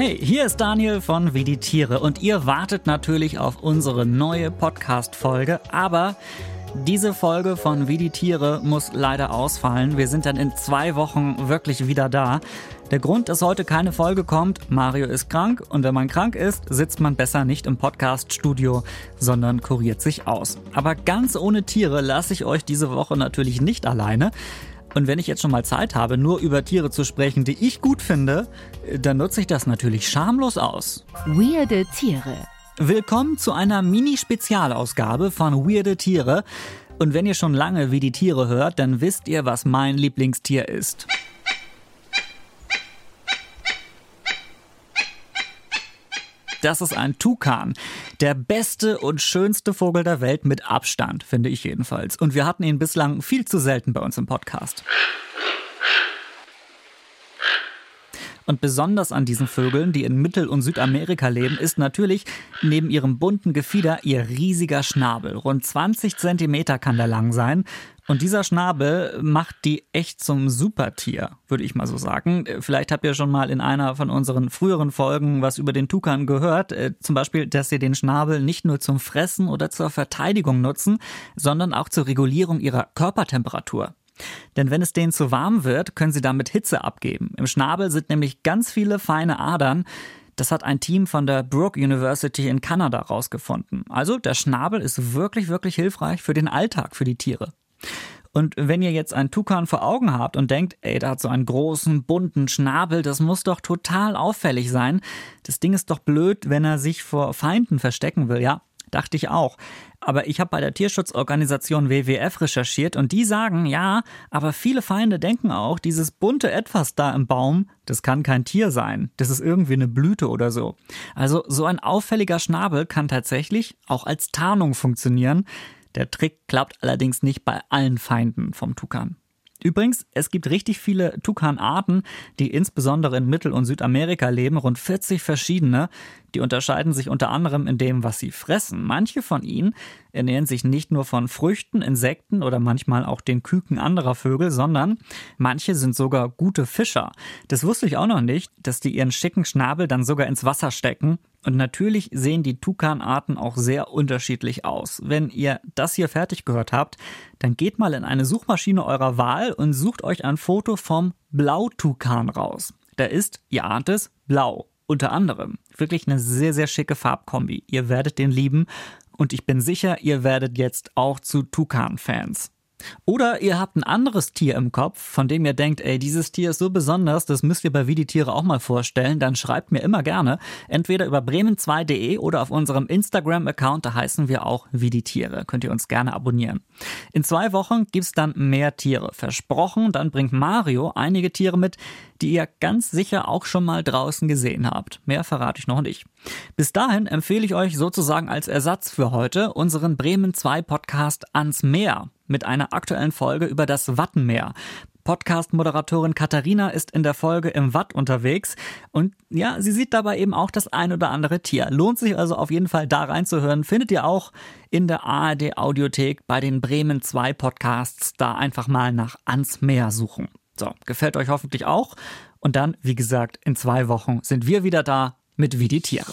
Hey, hier ist Daniel von Wie die Tiere und ihr wartet natürlich auf unsere neue Podcast-Folge, aber diese Folge von Wie die Tiere muss leider ausfallen. Wir sind dann in zwei Wochen wirklich wieder da. Der Grund, dass heute keine Folge kommt, Mario ist krank und wenn man krank ist, sitzt man besser nicht im Podcast-Studio, sondern kuriert sich aus. Aber ganz ohne Tiere lasse ich euch diese Woche natürlich nicht alleine. Und wenn ich jetzt schon mal Zeit habe, nur über Tiere zu sprechen, die ich gut finde, dann nutze ich das natürlich schamlos aus. Weirde Tiere. Willkommen zu einer Mini-Spezialausgabe von Weirde Tiere. Und wenn ihr schon lange wie die Tiere hört, dann wisst ihr, was mein Lieblingstier ist. Das ist ein Tukan. Der beste und schönste Vogel der Welt mit Abstand, finde ich jedenfalls. Und wir hatten ihn bislang viel zu selten bei uns im Podcast. Und besonders an diesen Vögeln, die in Mittel- und Südamerika leben, ist natürlich neben ihrem bunten Gefieder ihr riesiger Schnabel. Rund 20 Zentimeter kann der lang sein. Und dieser Schnabel macht die echt zum Supertier, würde ich mal so sagen. Vielleicht habt ihr schon mal in einer von unseren früheren Folgen was über den Tukan gehört. Äh, zum Beispiel, dass sie den Schnabel nicht nur zum Fressen oder zur Verteidigung nutzen, sondern auch zur Regulierung ihrer Körpertemperatur. Denn wenn es denen zu warm wird, können sie damit Hitze abgeben. Im Schnabel sind nämlich ganz viele feine Adern. Das hat ein Team von der Brooke University in Kanada rausgefunden. Also der Schnabel ist wirklich, wirklich hilfreich für den Alltag, für die Tiere. Und wenn ihr jetzt einen Tukan vor Augen habt und denkt, ey, der hat so einen großen, bunten Schnabel, das muss doch total auffällig sein. Das Ding ist doch blöd, wenn er sich vor Feinden verstecken will. Ja, dachte ich auch. Aber ich habe bei der Tierschutzorganisation WWF recherchiert und die sagen, ja, aber viele Feinde denken auch, dieses bunte Etwas da im Baum, das kann kein Tier sein. Das ist irgendwie eine Blüte oder so. Also so ein auffälliger Schnabel kann tatsächlich auch als Tarnung funktionieren. Der Trick klappt allerdings nicht bei allen Feinden vom Tukan. Übrigens, es gibt richtig viele Tukanarten, die insbesondere in Mittel- und Südamerika leben, rund 40 verschiedene. Die unterscheiden sich unter anderem in dem, was sie fressen. Manche von ihnen ernähren sich nicht nur von Früchten, Insekten oder manchmal auch den Küken anderer Vögel, sondern manche sind sogar gute Fischer. Das wusste ich auch noch nicht, dass die ihren schicken Schnabel dann sogar ins Wasser stecken und natürlich sehen die Tukanarten auch sehr unterschiedlich aus. Wenn ihr das hier fertig gehört habt, dann geht mal in eine Suchmaschine eurer Wahl und sucht euch ein Foto vom Blautukan raus. Der ist, ihr ahnt es, blau. Unter anderem. Wirklich eine sehr, sehr schicke Farbkombi. Ihr werdet den lieben und ich bin sicher, ihr werdet jetzt auch zu Tukan-Fans. Oder ihr habt ein anderes Tier im Kopf, von dem ihr denkt, ey, dieses Tier ist so besonders, das müsst ihr bei Wie die Tiere auch mal vorstellen, dann schreibt mir immer gerne, entweder über bremen2.de oder auf unserem Instagram-Account, da heißen wir auch Wie die Tiere. Könnt ihr uns gerne abonnieren. In zwei Wochen gibt's dann mehr Tiere. Versprochen, dann bringt Mario einige Tiere mit, die ihr ganz sicher auch schon mal draußen gesehen habt. Mehr verrate ich noch nicht. Bis dahin empfehle ich euch sozusagen als Ersatz für heute unseren Bremen 2 Podcast ans Meer mit einer aktuellen Folge über das Wattenmeer. Podcast-Moderatorin Katharina ist in der Folge im Watt unterwegs und ja, sie sieht dabei eben auch das ein oder andere Tier. Lohnt sich also auf jeden Fall da reinzuhören. Findet ihr auch in der ARD Audiothek bei den Bremen 2 Podcasts. Da einfach mal nach ans Meer suchen. So, gefällt euch hoffentlich auch. Und dann, wie gesagt, in zwei Wochen sind wir wieder da mit Wie die Tiere.